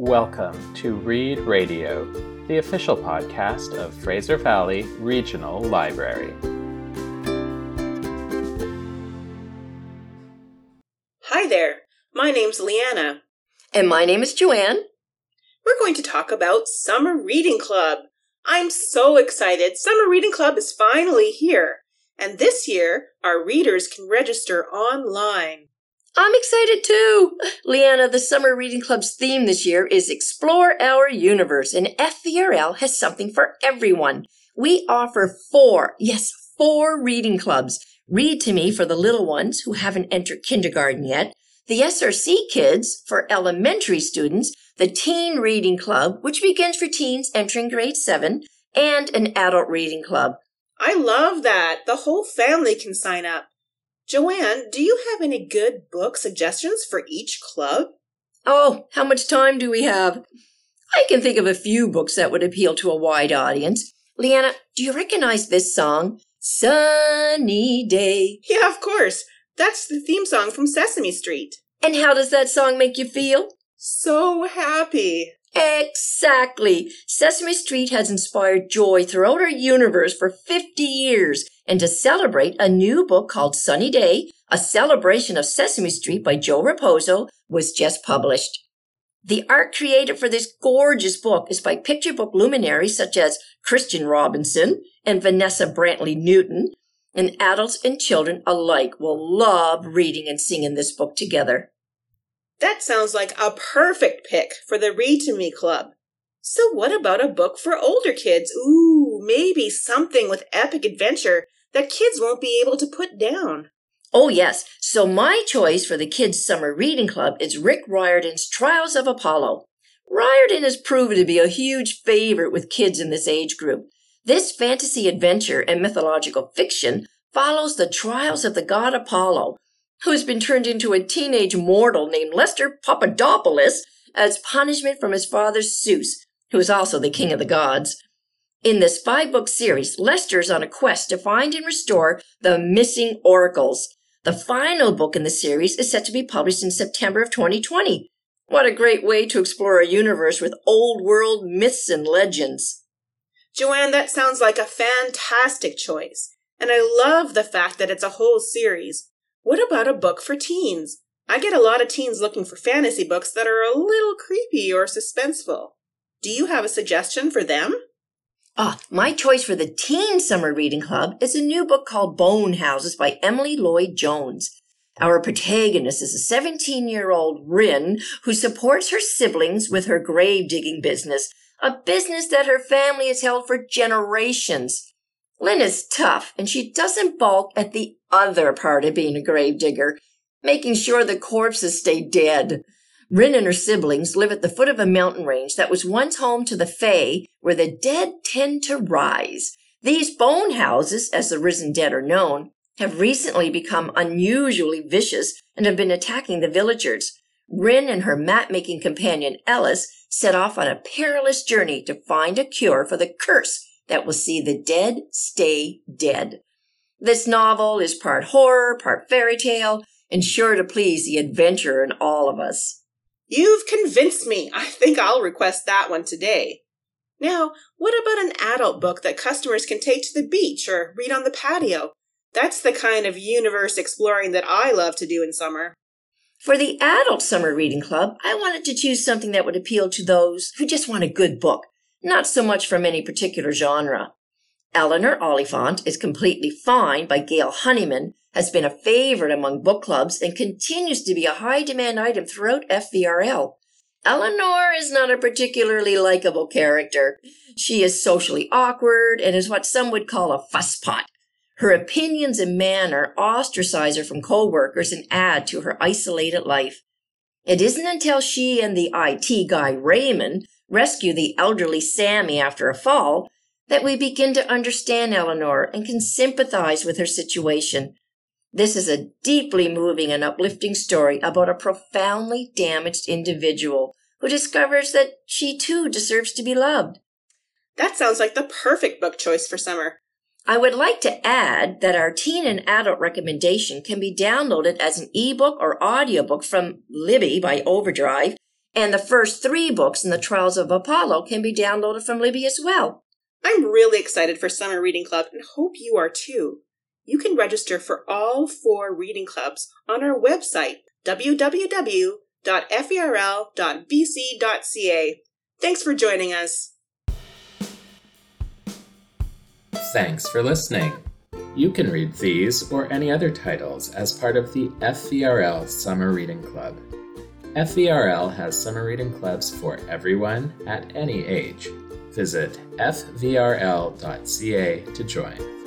Welcome to Read Radio, the official podcast of Fraser Valley Regional Library. Hi there, my name's Leanna. And my name is Joanne. We're going to talk about Summer Reading Club. I'm so excited. Summer Reading Club is finally here. And this year, our readers can register online. I'm excited too. Leanna, the Summer Reading Club's theme this year is Explore Our Universe, and FVRL has something for everyone. We offer four, yes, four reading clubs. Read to Me for the little ones who haven't entered kindergarten yet, the SRC Kids for elementary students, the Teen Reading Club, which begins for teens entering grade seven, and an adult reading club. I love that. The whole family can sign up. Joanne, do you have any good book suggestions for each club? Oh, how much time do we have? I can think of a few books that would appeal to a wide audience. Leanna, do you recognize this song? Sunny Day. Yeah, of course. That's the theme song from Sesame Street. And how does that song make you feel? So happy. Exactly. Sesame Street has inspired joy throughout our universe for 50 years. And to celebrate, a new book called Sunny Day, a celebration of Sesame Street by Joe Raposo, was just published. The art created for this gorgeous book is by picture book luminaries such as Christian Robinson and Vanessa Brantley Newton, and adults and children alike will love reading and singing this book together. That sounds like a perfect pick for the Read to Me Club. So, what about a book for older kids? Ooh, maybe something with epic adventure that kids won't be able to put down. Oh, yes. So, my choice for the Kids Summer Reading Club is Rick Riordan's Trials of Apollo. Riordan has proven to be a huge favorite with kids in this age group. This fantasy adventure and mythological fiction follows the trials of the god Apollo, who has been turned into a teenage mortal named Lester Papadopoulos as punishment from his father Zeus, who is also the king of the gods. In this five book series, Lester is on a quest to find and restore the missing oracles. The final book in the series is set to be published in September of 2020. What a great way to explore a universe with old world myths and legends. Joanne, that sounds like a fantastic choice. And I love the fact that it's a whole series. What about a book for teens? I get a lot of teens looking for fantasy books that are a little creepy or suspenseful. Do you have a suggestion for them? Ah, my choice for the Teen Summer Reading Club is a new book called Bone Houses by Emily Lloyd Jones. Our protagonist is a 17 year old Rin who supports her siblings with her grave digging business, a business that her family has held for generations. Rin is tough and she doesn't balk at the other part of being a gravedigger, making sure the corpses stay dead. Rin and her siblings live at the foot of a mountain range that was once home to the Fae, where the dead tend to rise. These bone houses, as the risen dead are known, have recently become unusually vicious and have been attacking the villagers. Rin and her map making companion Ellis set off on a perilous journey to find a cure for the curse that will see the dead stay dead. This novel is part horror, part fairy tale, and sure to please the adventurer in all of us. You've convinced me. I think I'll request that one today. Now, what about an adult book that customers can take to the beach or read on the patio? That's the kind of universe exploring that I love to do in summer. For the adult summer reading club, I wanted to choose something that would appeal to those who just want a good book not so much from any particular genre. Eleanor Oliphant is Completely Fine by Gail Honeyman has been a favorite among book clubs and continues to be a high demand item throughout FVRL. Eleanor is not a particularly likable character. She is socially awkward and is what some would call a fusspot. Her opinions and manner ostracize her from coworkers and add to her isolated life. It isn't until she and the IT guy Raymond rescue the elderly Sammy after a fall, that we begin to understand Eleanor and can sympathize with her situation. This is a deeply moving and uplifting story about a profoundly damaged individual who discovers that she too deserves to be loved. That sounds like the perfect book choice for summer. I would like to add that our teen and adult recommendation can be downloaded as an ebook or audiobook from Libby by Overdrive And the first three books in the Trials of Apollo can be downloaded from Libby as well. I'm really excited for Summer Reading Club and hope you are too. You can register for all four reading clubs on our website, www.fvrl.bc.ca. Thanks for joining us. Thanks for listening. You can read these or any other titles as part of the FVRL Summer Reading Club. FVRL has summer reading clubs for everyone at any age. Visit fvrl.ca to join.